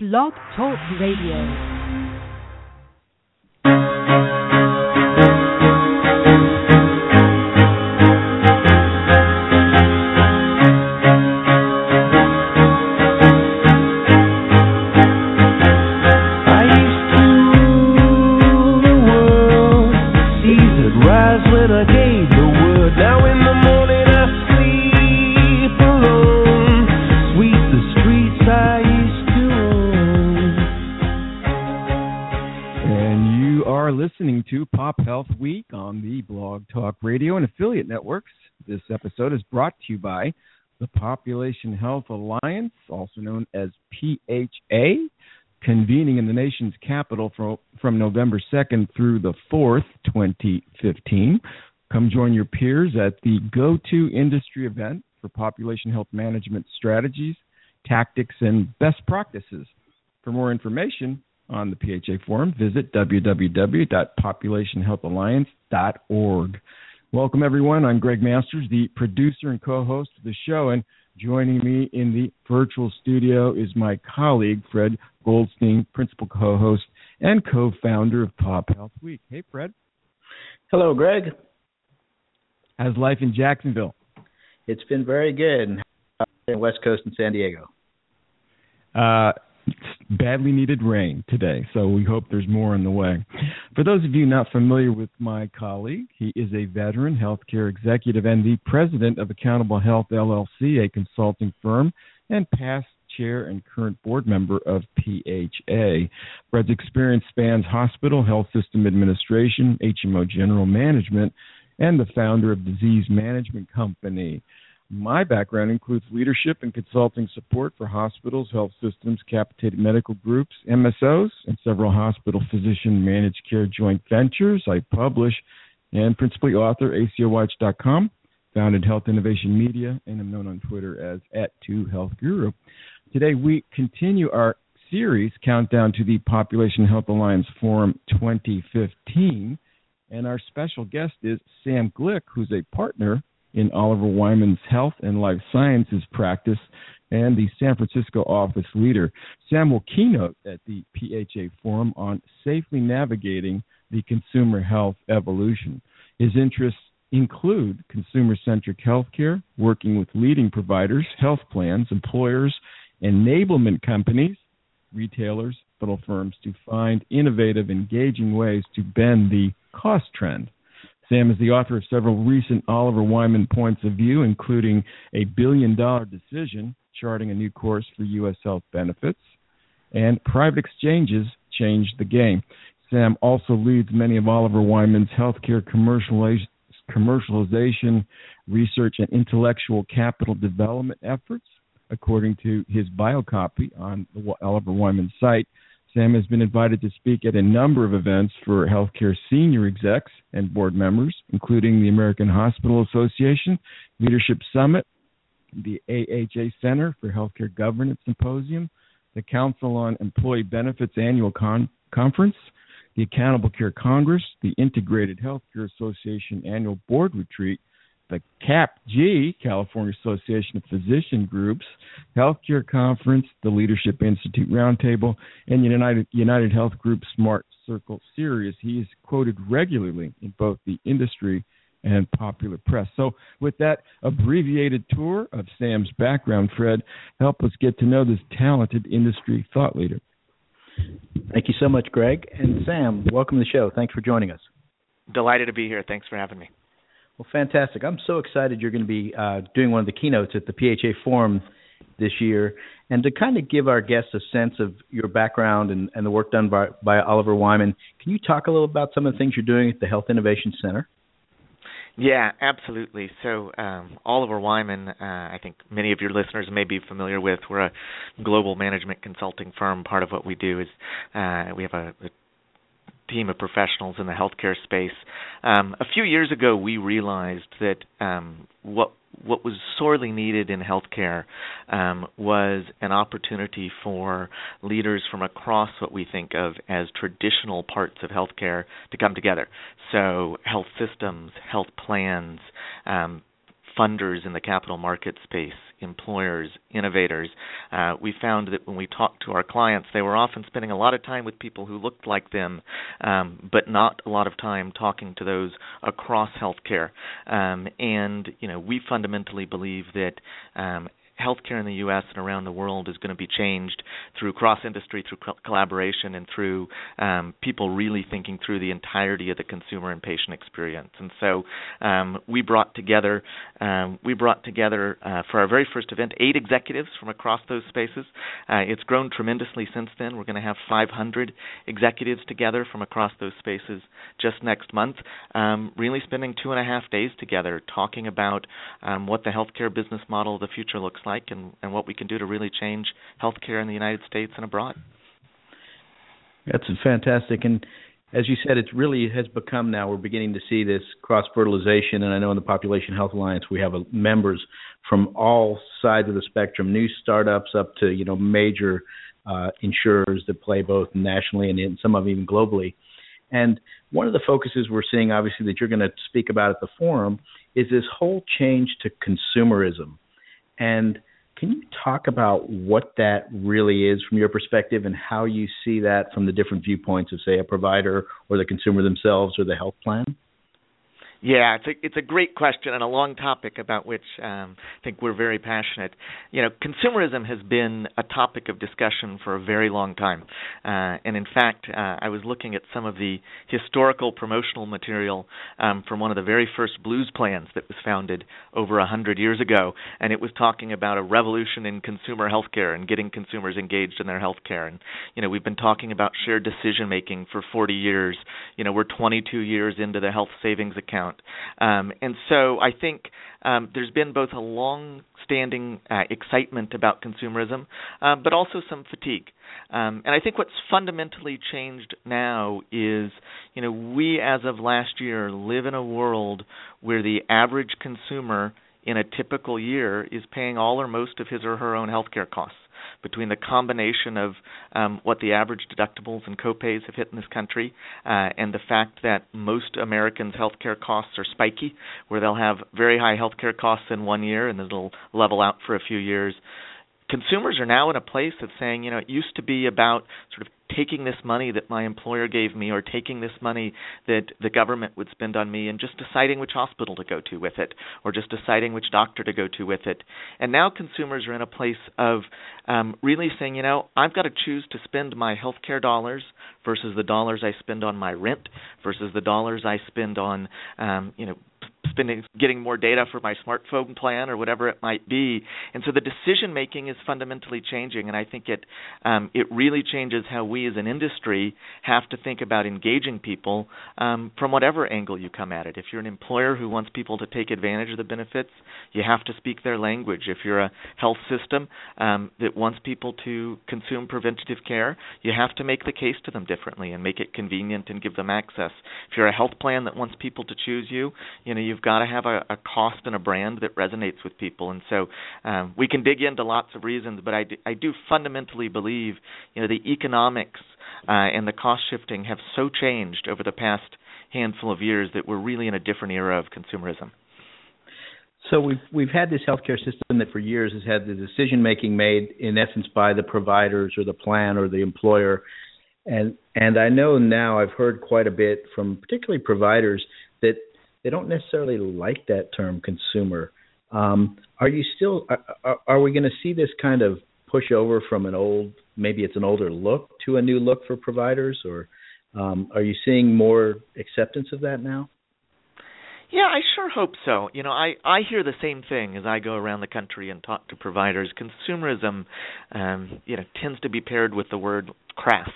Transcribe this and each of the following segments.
Blog Talk Radio. Episode is brought to you by the Population Health Alliance, also known as PHA, convening in the nation's capital from, from November 2nd through the 4th, 2015. Come join your peers at the go to industry event for population health management strategies, tactics, and best practices. For more information on the PHA forum, visit www.populationhealthalliance.org. Welcome, everyone. I'm Greg Masters, the producer and co host of the show, and joining me in the virtual studio is my colleague, Fred Goldstein, principal co host and co founder of Pop Health Week. Hey, Fred. Hello, Greg. How's life in Jacksonville? It's been very good. In West Coast in San Diego. Uh, badly needed rain today, so we hope there's more on the way. For those of you not familiar with my colleague, he is a veteran healthcare executive and the president of Accountable Health LLC, a consulting firm, and past chair and current board member of PHA. Fred's experience spans hospital, health system administration, HMO general management, and the founder of Disease Management Company. My background includes leadership and consulting support for hospitals, health systems, capitated medical groups, MSOs, and several hospital physician managed care joint ventures. I publish and principally author ACOWatch.com, founded Health Innovation Media, and I'm known on Twitter as at 2HealthGuru. Today we continue our series, Countdown to the Population Health Alliance Forum 2015, and our special guest is Sam Glick, who's a partner in Oliver Wyman's Health and Life Sciences practice and the San Francisco office leader. Sam will keynote at the PHA Forum on safely navigating the consumer health evolution. His interests include consumer centric healthcare, working with leading providers, health plans, employers, enablement companies, retailers, hospital firms to find innovative, engaging ways to bend the cost trend. Sam is the author of several recent Oliver Wyman points of view, including a billion dollar decision charting a new course for U.S. health benefits, and private exchanges changed the game. Sam also leads many of Oliver Wyman's healthcare commercialization, research and intellectual capital development efforts. According to his bio copy on the Oliver Wyman site, Sam has been invited to speak at a number of events for healthcare senior execs and board members, including the American Hospital Association Leadership Summit, the AHA Center for Healthcare Governance Symposium, the Council on Employee Benefits Annual Con- Conference, the Accountable Care Congress, the Integrated Healthcare Association Annual Board Retreat, the CAPG, California Association of Physician Groups, Healthcare Conference, the Leadership Institute Roundtable, and United, United Health Group Smart Circle Series. He is quoted regularly in both the industry and popular press. So, with that abbreviated tour of Sam's background, Fred, help us get to know this talented industry thought leader. Thank you so much, Greg. And Sam, welcome to the show. Thanks for joining us. Delighted to be here. Thanks for having me. Well, fantastic. I'm so excited you're going to be uh, doing one of the keynotes at the PHA Forum this year. And to kind of give our guests a sense of your background and, and the work done by, by Oliver Wyman, can you talk a little about some of the things you're doing at the Health Innovation Center? Yeah, absolutely. So, um, Oliver Wyman, uh, I think many of your listeners may be familiar with. We're a global management consulting firm. Part of what we do is uh, we have a, a team of professionals in the healthcare space. Um, a few years ago, we realized that um, what what was sorely needed in healthcare um, was an opportunity for leaders from across what we think of as traditional parts of healthcare to come together. So, health systems, health plans, um, funders in the capital market space, employers, innovators, uh, we found that when we talked to our clients, they were often spending a lot of time with people who looked like them, um, but not a lot of time talking to those across healthcare. Um, and you know, we fundamentally believe that um, healthcare in the U.S. and around the world is going to be changed through cross industry, through co- collaboration, and through um, people really thinking through the entirety of the consumer and patient experience. And so um, we brought together um, we brought together uh, for our very first event eight executives from across those spaces. Uh, it's grown tremendously since then. We're going to have 500 executives together from across those spaces just next month, um, really spending two and a half days together talking about um, what the healthcare business model of the future looks like and, and what we can do to really change healthcare in the United States and abroad. That's fantastic. And as you said, it really has become now, we're beginning to see this cross fertilization. And I know in the Population Health Alliance, we have members from all sides of the spectrum, new startups up to, you know, major uh, insurers that play both nationally and in, some of them even globally. And one of the focuses we're seeing, obviously, that you're going to speak about at the forum is this whole change to consumerism. And can you talk about what that really is from your perspective and how you see that from the different viewpoints of, say, a provider or the consumer themselves or the health plan? Yeah, it's a it's a great question and a long topic about which um, I think we're very passionate. You know, consumerism has been a topic of discussion for a very long time, uh, and in fact, uh, I was looking at some of the historical promotional material um, from one of the very first blues plans that was founded over a hundred years ago, and it was talking about a revolution in consumer healthcare and getting consumers engaged in their healthcare. And you know, we've been talking about shared decision making for 40 years. You know, we're 22 years into the health savings account account. Um, and so I think um, there's been both a long-standing uh, excitement about consumerism, uh, but also some fatigue. Um, and I think what's fundamentally changed now is, you know, we as of last year live in a world where the average consumer in a typical year is paying all or most of his or her own healthcare costs between the combination of um, what the average deductibles and copays have hit in this country uh, and the fact that most Americans' healthcare costs are spiky, where they'll have very high healthcare costs in one year and then it'll level out for a few years consumers are now in a place of saying, you know, it used to be about sort of taking this money that my employer gave me or taking this money that the government would spend on me and just deciding which hospital to go to with it or just deciding which doctor to go to with it. And now consumers are in a place of um, really saying, you know, I've got to choose to spend my healthcare dollars versus the dollars I spend on my rent versus the dollars I spend on, um, you know, spending getting more data for my smartphone plan or whatever it might be. And so the decision making is fundamentally changing and i think it um, it really changes how we as an industry have to think about engaging people um, from whatever angle you come at it. If you're an employer who wants people to take advantage of the benefits you have to speak their language. If you're a health system um, that wants people to consume preventative care you have to make the case to them differently and make it convenient and give them access. If you're a health plan that wants people to choose you you know you've got to have a, a cost and a brand that resonates with people. And so um, we can dig into lots of reasons, but I do, I do fundamentally believe you know the economics uh, and the cost shifting have so changed over the past handful of years that we're really in a different era of consumerism. So we've we've had this healthcare system that for years has had the decision making made in essence by the providers or the plan or the employer, and and I know now I've heard quite a bit from particularly providers they don't necessarily like that term consumer. Um, are you still are, are we going to see this kind of push over from an old maybe it's an older look to a new look for providers or um, are you seeing more acceptance of that now? Yeah, I sure hope so. You know, I I hear the same thing as I go around the country and talk to providers. Consumerism, um, you know, tends to be paired with the word crass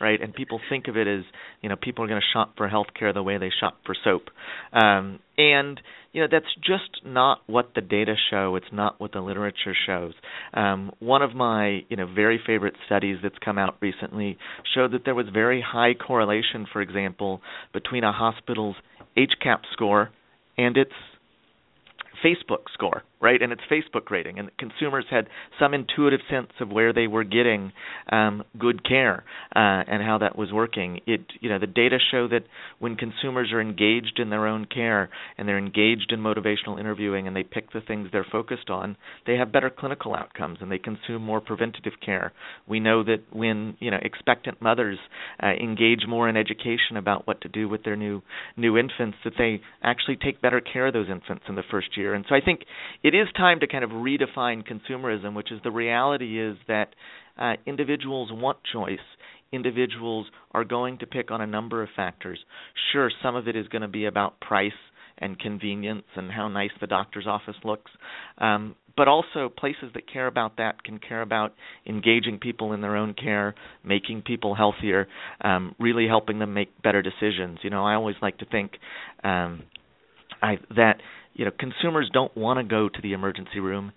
right? And people think of it as you know people are going to shop for healthcare the way they shop for soap, um, and you know that's just not what the data show. It's not what the literature shows. Um, one of my you know very favorite studies that's come out recently showed that there was very high correlation, for example, between a hospital's HCAHPS score and its Facebook score right? And it's Facebook rating, and consumers had some intuitive sense of where they were getting um, good care uh, and how that was working. It, you know, the data show that when consumers are engaged in their own care and they're engaged in motivational interviewing and they pick the things they're focused on, they have better clinical outcomes and they consume more preventative care. We know that when you know expectant mothers uh, engage more in education about what to do with their new new infants, that they actually take better care of those infants in the first year. And so I think it is time to kind of redefine consumerism, which is the reality is that uh, individuals want choice. Individuals are going to pick on a number of factors. Sure, some of it is going to be about price and convenience and how nice the doctor's office looks. Um, but also, places that care about that can care about engaging people in their own care, making people healthier, um, really helping them make better decisions. You know, I always like to think um, I, that you know consumers don't want to go to the emergency room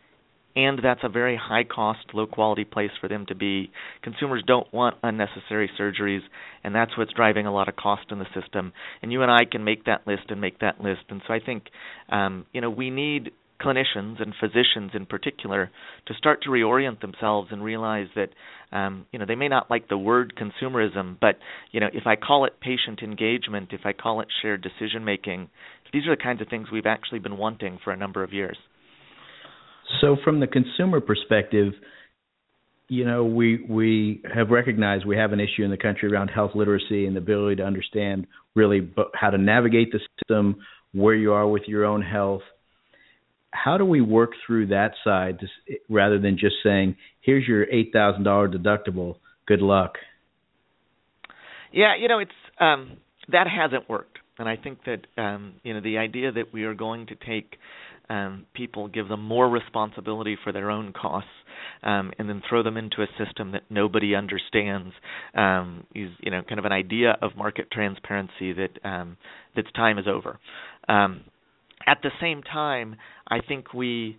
and that's a very high cost low quality place for them to be. Consumers don't want unnecessary surgeries and that's what's driving a lot of cost in the system. And you and I can make that list and make that list. And so I think um, you know we need clinicians and physicians in particular to start to reorient themselves and realize that um, you know they may not like the word consumerism, but you know if I call it patient engagement, if I call it shared decision making, these are the kinds of things we've actually been wanting for a number of years. So, from the consumer perspective, you know, we we have recognized we have an issue in the country around health literacy and the ability to understand really how to navigate the system, where you are with your own health. How do we work through that side to, rather than just saying, "Here's your eight thousand dollar deductible. Good luck." Yeah, you know, it's um, that hasn't worked and I think that um, you know the idea that we are going to take um, people, give them more responsibility for their own costs, um, and then throw them into a system that nobody understands um, is you know kind of an idea of market transparency that um, that's time is over. Um, at the same time, I think we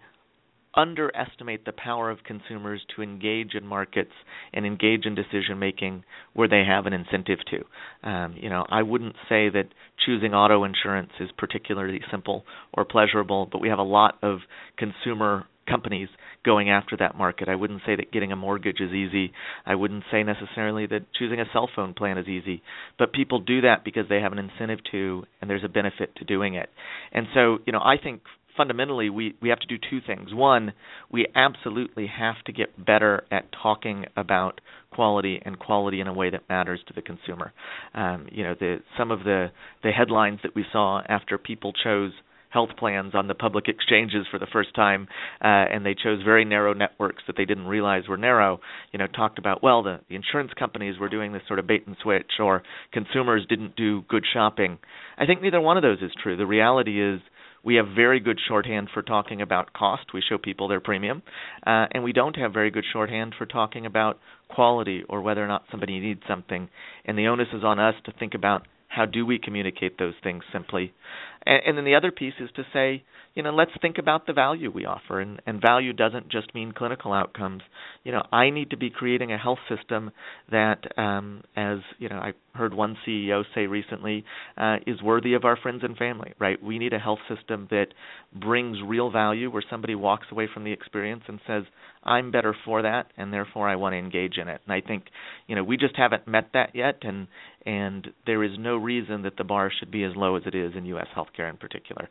underestimate the power of consumers to engage in markets and engage in decision making where they have an incentive to. Um, you know, I wouldn't say that choosing auto insurance is particularly simple or pleasurable, but we have a lot of consumer companies going after that market. I wouldn't say that getting a mortgage is easy. I wouldn't say necessarily that choosing a cell phone plan is easy. But people do that because they have an incentive to and there's a benefit to doing it. And so, you know, I think fundamentally we we have to do two things. One, we absolutely have to get better at talking about quality and quality in a way that matters to the consumer. Um, you know, the some of the the headlines that we saw after people chose health plans on the public exchanges for the first time, uh, and they chose very narrow networks that they didn't realize were narrow. You know, talked about well, the, the insurance companies were doing this sort of bait and switch, or consumers didn't do good shopping. I think neither one of those is true. The reality is we have very good shorthand for talking about cost. We show people their premium. Uh, and we don't have very good shorthand for talking about quality or whether or not somebody needs something. And the onus is on us to think about how do we communicate those things simply. And, and then the other piece is to say, you know, let's think about the value we offer. And, and value doesn't just mean clinical outcomes. You know, I need to be creating a health system that, um, as you know, I heard one CEO say recently, uh, is worthy of our friends and family. Right? We need a health system that brings real value, where somebody walks away from the experience and says, "I'm better for that, and therefore I want to engage in it." And I think, you know, we just haven't met that yet, and and there is no reason that the bar should be as low as it is in U.S. healthcare in particular.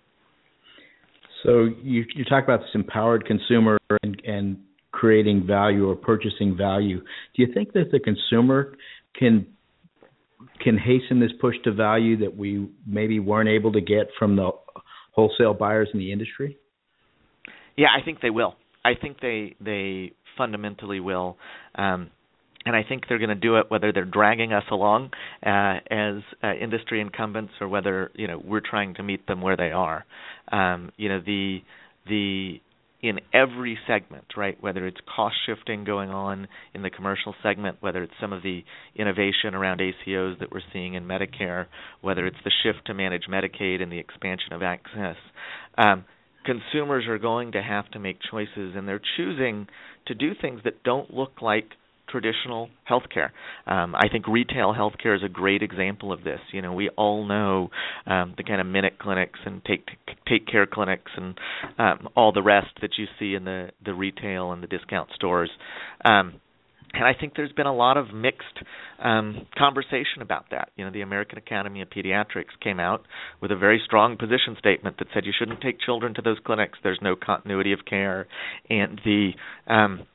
So you you talk about this empowered consumer and, and creating value or purchasing value. Do you think that the consumer can can hasten this push to value that we maybe weren't able to get from the wholesale buyers in the industry? Yeah, I think they will. I think they they fundamentally will. Um, and I think they're going to do it whether they're dragging us along uh, as uh, industry incumbents or whether you know we're trying to meet them where they are. Um, you know the the in every segment, right? Whether it's cost shifting going on in the commercial segment, whether it's some of the innovation around ACOs that we're seeing in Medicare, whether it's the shift to manage Medicaid and the expansion of access. Um, consumers are going to have to make choices, and they're choosing to do things that don't look like traditional healthcare. Um, I think retail healthcare is a great example of this. You know, we all know um, the kind of minute clinics and take take care clinics and um, all the rest that you see in the the retail and the discount stores. Um, and I think there's been a lot of mixed um, conversation about that. You know, the American Academy of Pediatrics came out with a very strong position statement that said you shouldn't take children to those clinics. There's no continuity of care, and the um,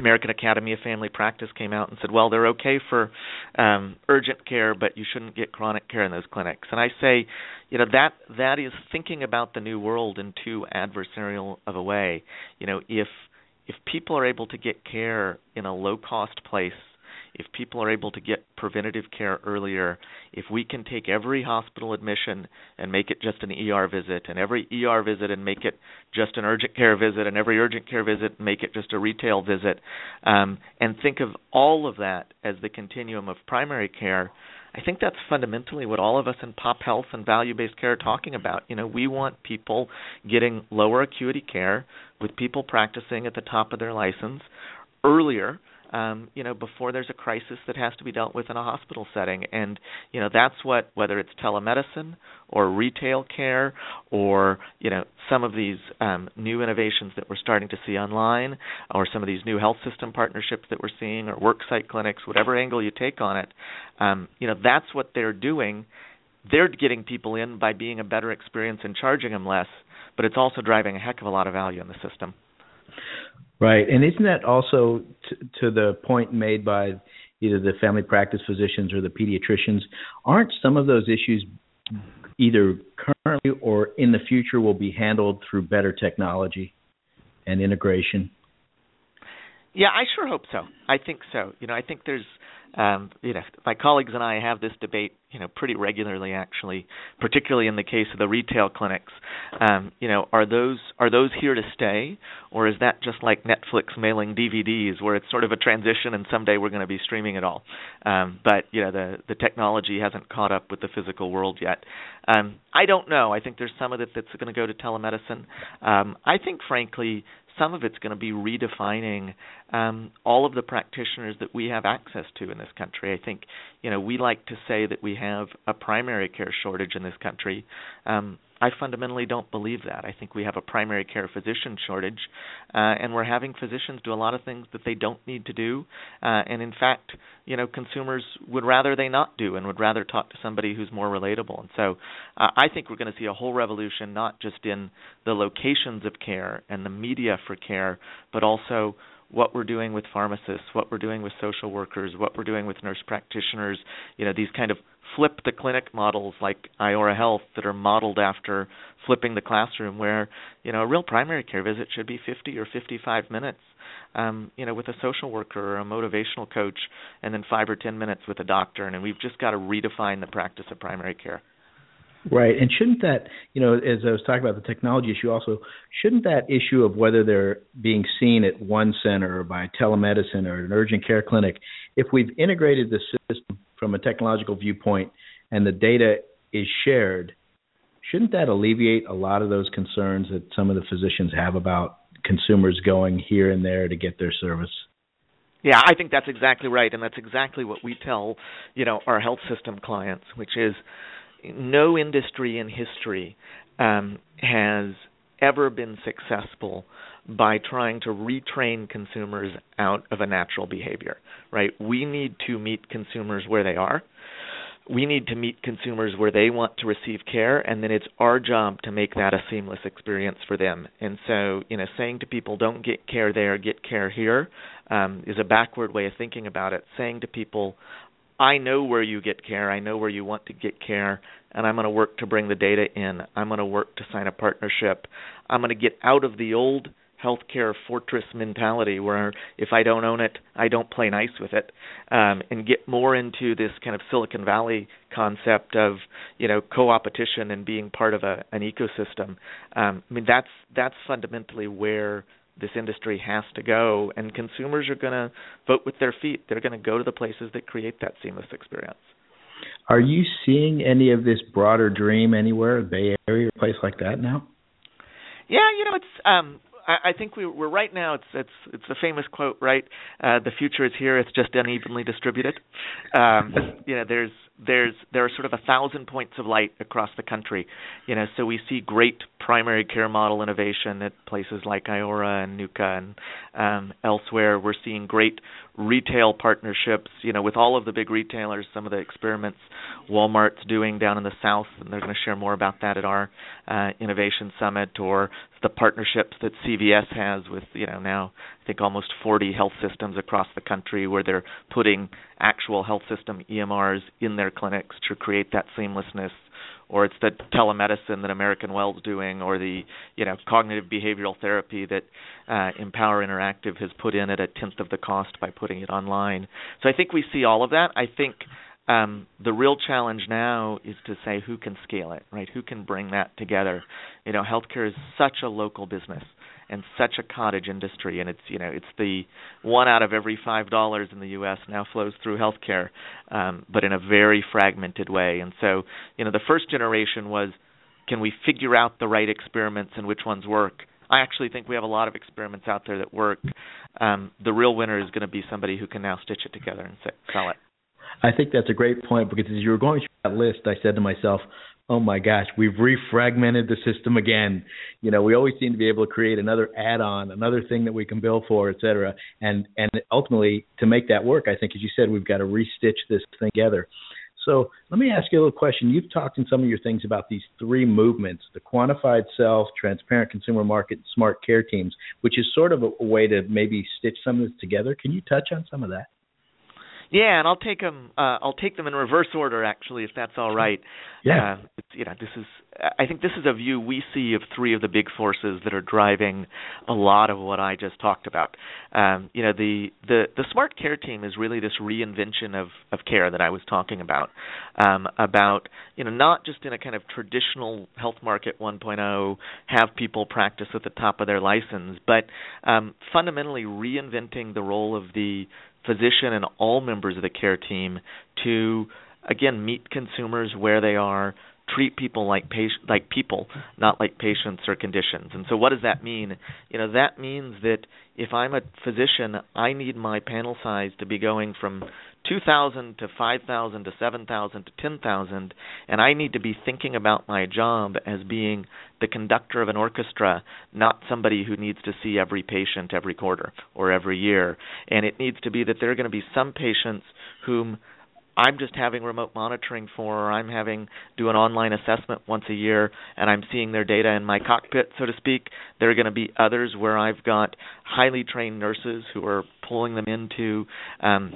American Academy of Family Practice came out and said, well, they're okay for um, urgent care, but you shouldn't get chronic care in those clinics. And I say, you know, that that is thinking about the new world in too adversarial of a way. You know, if if people are able to get care in a low cost place, if people are able to get preventative care earlier, if we can take every hospital admission and make it just an ER visit, and every ER visit and make it just an urgent care visit, and every urgent care visit and make it just a retail visit, um, and think of all of that as the continuum of primary care, I think that's fundamentally what all of us in pop health and value based care are talking about. You know, we want people getting lower acuity care with people practicing at the top of their license earlier um, you know, before there's a crisis that has to be dealt with in a hospital setting. And, you know, that's what, whether it's telemedicine or retail care or, you know, some of these um, new innovations that we're starting to see online or some of these new health system partnerships that we're seeing or worksite clinics, whatever angle you take on it, um, you know, that's what they're doing. They're getting people in by being a better experience and charging them less, but it's also driving a heck of a lot of value in the system. Right, and isn't that also t- to the point made by either the family practice physicians or the pediatricians? Aren't some of those issues either currently or in the future will be handled through better technology and integration? Yeah, I sure hope so. I think so. You know, I think there's um, you know, my colleagues and I have this debate, you know, pretty regularly actually, particularly in the case of the retail clinics. Um, you know, are those are those here to stay, or is that just like Netflix mailing DVDs, where it's sort of a transition and someday we're going to be streaming it all? Um, but you know, the the technology hasn't caught up with the physical world yet. Um, I don't know. I think there's some of it that's going to go to telemedicine. Um, I think, frankly, some of it's going to be redefining um, all of the practitioners that we have access to in this country. I think, you know, we like to say that we have a primary care shortage in this country. Um, I fundamentally don't believe that. I think we have a primary care physician shortage, uh, and we're having physicians do a lot of things that they don't need to do, uh, and in fact, you know, consumers would rather they not do and would rather talk to somebody who's more relatable. And so, uh, I think we're going to see a whole revolution, not just in the locations of care and the media for care, but also what we're doing with pharmacists, what we're doing with social workers, what we're doing with nurse practitioners, you know, these kind of flip the clinic models like Iora Health that are modeled after flipping the classroom where, you know, a real primary care visit should be 50 or 55 minutes. Um, you know, with a social worker or a motivational coach, and then five or ten minutes with a doctor, and we've just got to redefine the practice of primary care. Right, and shouldn't that, you know, as I was talking about the technology issue, also shouldn't that issue of whether they're being seen at one center or by telemedicine or an urgent care clinic, if we've integrated the system from a technological viewpoint and the data is shared, shouldn't that alleviate a lot of those concerns that some of the physicians have about consumers going here and there to get their service? Yeah, I think that's exactly right, and that's exactly what we tell, you know, our health system clients, which is no industry in history um, has ever been successful by trying to retrain consumers out of a natural behavior, right? We need to meet consumers where they are. We need to meet consumers where they want to receive care, and then it's our job to make that a seamless experience for them. And so, you know, saying to people, don't get care there, get care here, um, is a backward way of thinking about it. Saying to people, I know where you get care, I know where you want to get care, and I'm going to work to bring the data in. I'm going to work to sign a partnership. I'm going to get out of the old healthcare fortress mentality where if I don't own it, I don't play nice with it, um, and get more into this kind of Silicon Valley concept of you know co-opetition and being part of a, an ecosystem. Um, I mean that's that's fundamentally where this industry has to go, and consumers are going to vote with their feet. They're going to go to the places that create that seamless experience. Are you seeing any of this broader dream anywhere, Bay Area, or a place like that now? Yeah, you know, it's um I, think we, we're right now. It's it's it's a famous quote, right? Uh, the future is here. It's just unevenly distributed. Um, you know, there's there's there are sort of a thousand points of light across the country. You know, so we see great primary care model innovation at places like Iora and Nuka and um, elsewhere. We're seeing great retail partnerships. You know, with all of the big retailers, some of the experiments Walmart's doing down in the south, and they're going to share more about that at our uh, innovation summit, or the partnerships that CVS has with you know now I think almost 40 health systems across the country where they're putting actual health system EMRs in their clinics to create that seamlessness or it's the telemedicine that American Well's doing, or the you know cognitive behavioral therapy that uh, Empower Interactive has put in at a tenth of the cost by putting it online. So I think we see all of that. I think um, the real challenge now is to say who can scale it, right? Who can bring that together? You know, healthcare is such a local business and such a cottage industry, and it's you know it's the one out of every five dollars in the U.S. now flows through healthcare, um, but in a very fragmented way. And so you know the first generation was, can we figure out the right experiments and which ones work? I actually think we have a lot of experiments out there that work. Um, the real winner is going to be somebody who can now stitch it together and sell it. I think that's a great point because as you were going through that list, I said to myself, "Oh my gosh, we've refragmented the system again." You know, we always seem to be able to create another add-on, another thing that we can bill for, et cetera. And and ultimately, to make that work, I think, as you said, we've got to restitch this thing together. So let me ask you a little question. You've talked in some of your things about these three movements: the quantified self, transparent consumer market, smart care teams, which is sort of a, a way to maybe stitch some of this together. Can you touch on some of that? Yeah, and I'll take them. Uh, I'll take them in reverse order, actually, if that's all right. Yeah. Uh, you know, this is. I think this is a view we see of three of the big forces that are driving a lot of what I just talked about. Um, you know, the the the smart care team is really this reinvention of of care that I was talking about. Um, about you know, not just in a kind of traditional health market 1.0, have people practice at the top of their license, but um, fundamentally reinventing the role of the physician and all members of the care team to again meet consumers where they are treat people like patient like people not like patients or conditions. And so what does that mean? You know that means that if i'm a physician i need my panel size to be going from 2000 to 5000 to 7000 to 10000 and i need to be thinking about my job as being the conductor of an orchestra not somebody who needs to see every patient every quarter or every year and it needs to be that there are going to be some patients whom I'm just having remote monitoring for, or I'm having do an online assessment once a year, and I'm seeing their data in my cockpit, so to speak. There are going to be others where I've got highly trained nurses who are pulling them into um,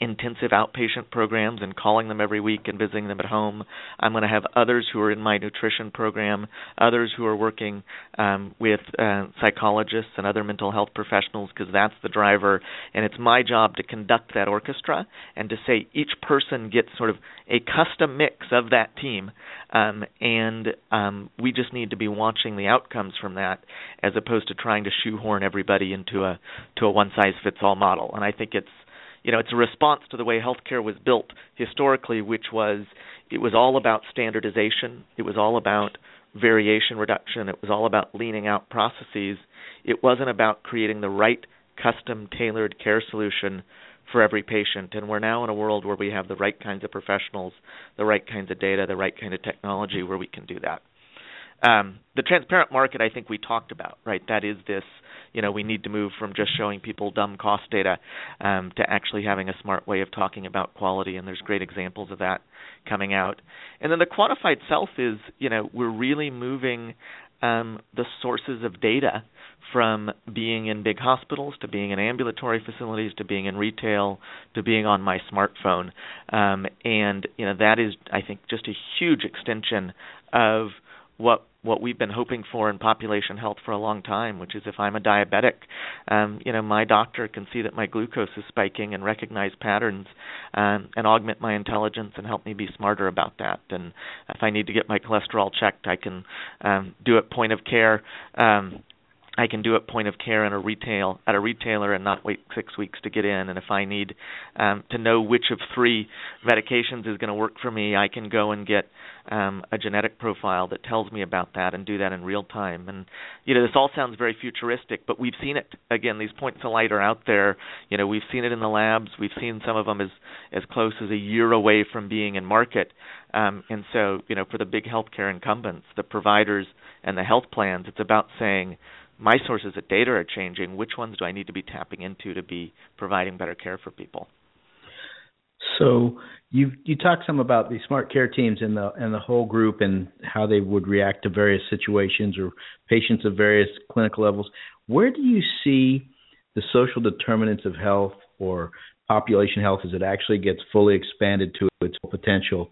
intensive outpatient programs and calling them every week and visiting them at home. I'm going to have others who are in my nutrition program, others who are working um, with uh, psychologists and other mental health professionals because that's the driver. And it's my job to conduct that orchestra and to say each person gets sort of a custom mix of that team. Um, and um, we just need to be watching the outcomes from that as opposed to trying to shoehorn everybody into a to a one size fits all model. And I think it's you know, it's a response to the way healthcare was built historically, which was it was all about standardization, it was all about variation reduction, it was all about leaning out processes. It wasn't about creating the right custom tailored care solution for every patient. And we're now in a world where we have the right kinds of professionals, the right kinds of data, the right kind of technology where we can do that. Um, the transparent market, I think we talked about, right? That is this you know we need to move from just showing people dumb cost data um, to actually having a smart way of talking about quality and there's great examples of that coming out. And then the quantified self is you know we're really moving um, the sources of data from being in big hospitals to being in ambulatory facilities to being in retail to being on my smartphone. Um, and you know that is i think just a huge extension of what what we've been hoping for in population health for a long time, which is if I'm a diabetic, um, you know, my doctor can see that my glucose is spiking and recognize patterns um, and augment my intelligence and help me be smarter about that. And if I need to get my cholesterol checked, I can um, do it point of care. Um, I can do it point of care in a retail at a retailer and not wait six weeks to get in. And if I need um, to know which of three medications is going to work for me, I can go and get um, a genetic profile that tells me about that and do that in real time. And you know, this all sounds very futuristic, but we've seen it. Again, these points of light are out there. You know, we've seen it in the labs. We've seen some of them as as close as a year away from being in market. Um, and so, you know, for the big healthcare incumbents, the providers and the health plans, it's about saying my sources of data are changing. Which ones do I need to be tapping into to be providing better care for people? So you you talked some about the smart care teams and the and the whole group and how they would react to various situations or patients of various clinical levels. Where do you see the social determinants of health or population health as it actually gets fully expanded to its potential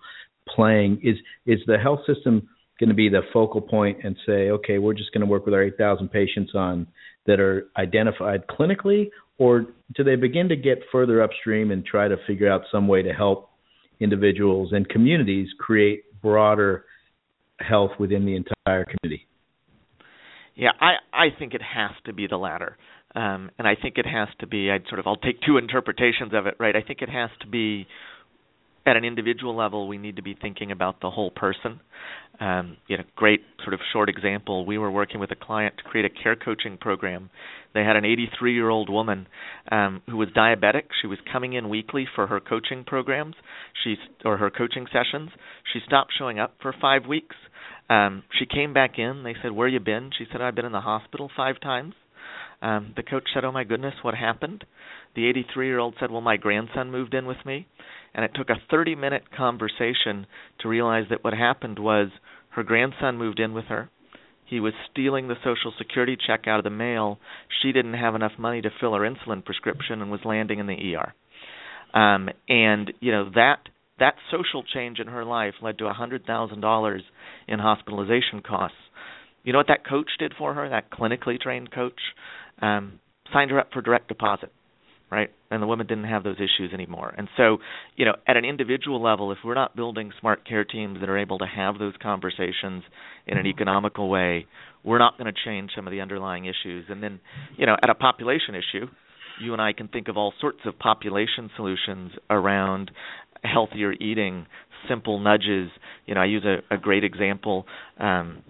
playing? Is is the health system going to be the focal point and say, okay, we're just going to work with our 8,000 patients on that are identified clinically, or do they begin to get further upstream and try to figure out some way to help individuals and communities create broader health within the entire community? Yeah, I I think it has to be the latter. Um, and I think it has to be. I'd sort of. I'll take two interpretations of it. Right. I think it has to be at an individual level, we need to be thinking about the whole person. Um, you know, great sort of short example. We were working with a client to create a care coaching program. They had an 83-year-old woman um, who was diabetic. She was coming in weekly for her coaching programs, she or her coaching sessions. She stopped showing up for five weeks. Um, she came back in. They said, "Where you been?" She said, "I've been in the hospital five times." Um, the coach said, "Oh my goodness, what happened?" The 83-year-old said, "Well, my grandson moved in with me." And it took a 30 minute conversation to realize that what happened was her grandson moved in with her. He was stealing the social security check out of the mail. She didn't have enough money to fill her insulin prescription and was landing in the ER. Um and you know that that social change in her life led to a $100,000 in hospitalization costs. You know what that coach did for her? That clinically trained coach um signed her up for direct deposit right? And the women didn't have those issues anymore. And so, you know, at an individual level, if we're not building smart care teams that are able to have those conversations in an economical way, we're not going to change some of the underlying issues. And then, you know, at a population issue, you and I can think of all sorts of population solutions around healthier eating, simple nudges. You know, I use a, a great example. Um,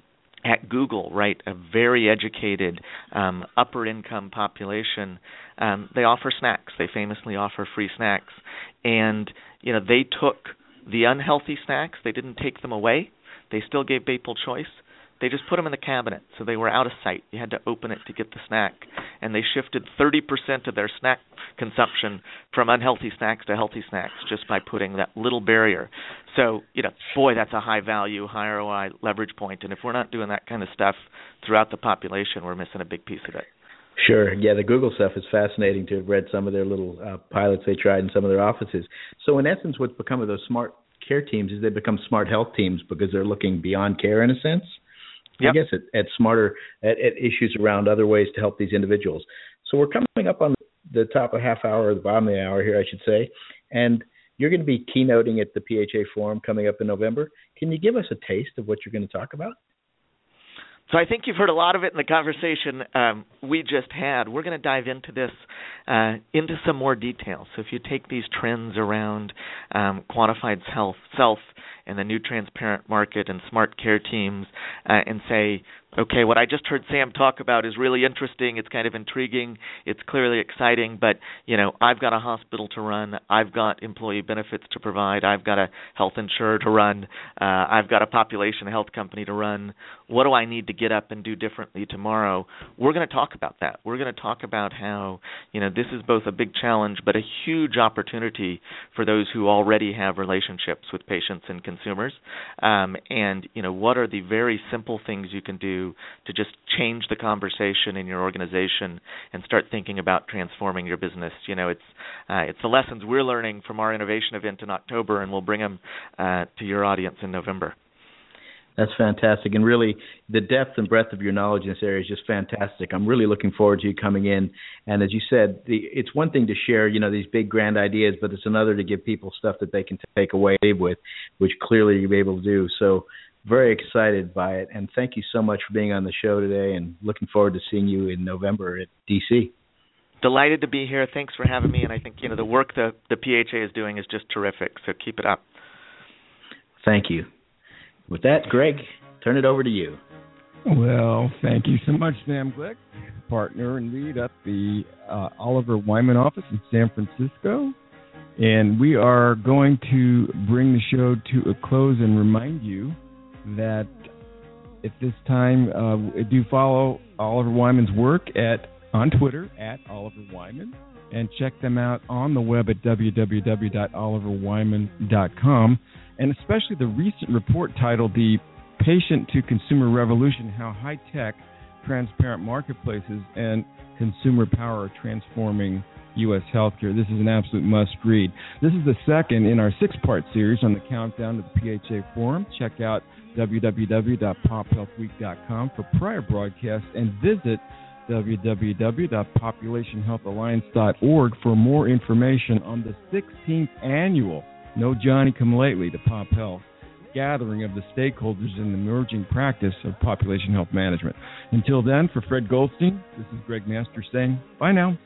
at Google, right, a very educated um, upper income population, um, they offer snacks. They famously offer free snacks, and you know they took the unhealthy snacks. They didn't take them away. They still gave people choice, they just put them in the cabinet, so they were out of sight. You had to open it to get the snack, and they shifted 30% of their snack consumption from unhealthy snacks to healthy snacks just by putting that little barrier. So, you know, boy, that's a high value, high ROI leverage point. And if we're not doing that kind of stuff throughout the population, we're missing a big piece of it. Sure. Yeah, the Google stuff is fascinating to have read some of their little uh, pilots they tried in some of their offices. So, in essence, what's become of those smart care teams is they become smart health teams because they're looking beyond care in a sense. Yep. I guess at, at smarter at, at issues around other ways to help these individuals. So we're coming up on the top of half hour, or the bottom of the hour here, I should say, and you're going to be keynoting at the PHA Forum coming up in November. Can you give us a taste of what you're going to talk about? So I think you've heard a lot of it in the conversation um, we just had. We're going to dive into this uh, into some more detail. So if you take these trends around um, quantified health, self and the new transparent market and smart care teams uh, and say okay, what I just heard Sam talk about is really interesting. It's kind of intriguing. It's clearly exciting, but you know, I've got a hospital to run. I've got employee benefits to provide. I've got a health insurer to run. Uh, I've got a population health company to run. What do I need to get up and do differently tomorrow? We're going to talk about that. We're going to talk about how you know this is both a big challenge but a huge opportunity for those who already have relationships with patients and consumers. Um, and you know, what are the very simple things you can do to just change the conversation in your organization and start thinking about transforming your business. You know, it's uh, it's the lessons we're learning from our innovation event in October, and we'll bring them uh, to your audience in November. That's fantastic, and really the depth and breadth of your knowledge in this area is just fantastic. I'm really looking forward to you coming in. And as you said, the, it's one thing to share, you know, these big grand ideas, but it's another to give people stuff that they can take away with, which clearly you'll be able to do. So very excited by it, and thank you so much for being on the show today. And looking forward to seeing you in November at DC. Delighted to be here. Thanks for having me. And I think you know the work the the PHA is doing is just terrific. So keep it up. Thank you. With that, Greg, turn it over to you. Well, thank you so much, Sam Glick, partner and lead at the uh, Oliver Wyman office in San Francisco. And we are going to bring the show to a close and remind you that at this time, uh, do follow Oliver Wyman's work at on Twitter at Oliver Wyman and check them out on the web at www.oliverwyman.com. And especially the recent report titled The Patient to Consumer Revolution How High Tech, Transparent Marketplaces, and Consumer Power are Transforming U.S. Healthcare. This is an absolute must read. This is the second in our six part series on the countdown to the PHA Forum. Check out www.pophealthweek.com for prior broadcasts and visit www.populationhealthalliance.org for more information on the 16th annual No Johnny Come Lately to Pop Health gathering of the stakeholders in the emerging practice of population health management. Until then, for Fred Goldstein, this is Gregg Masters saying bye now.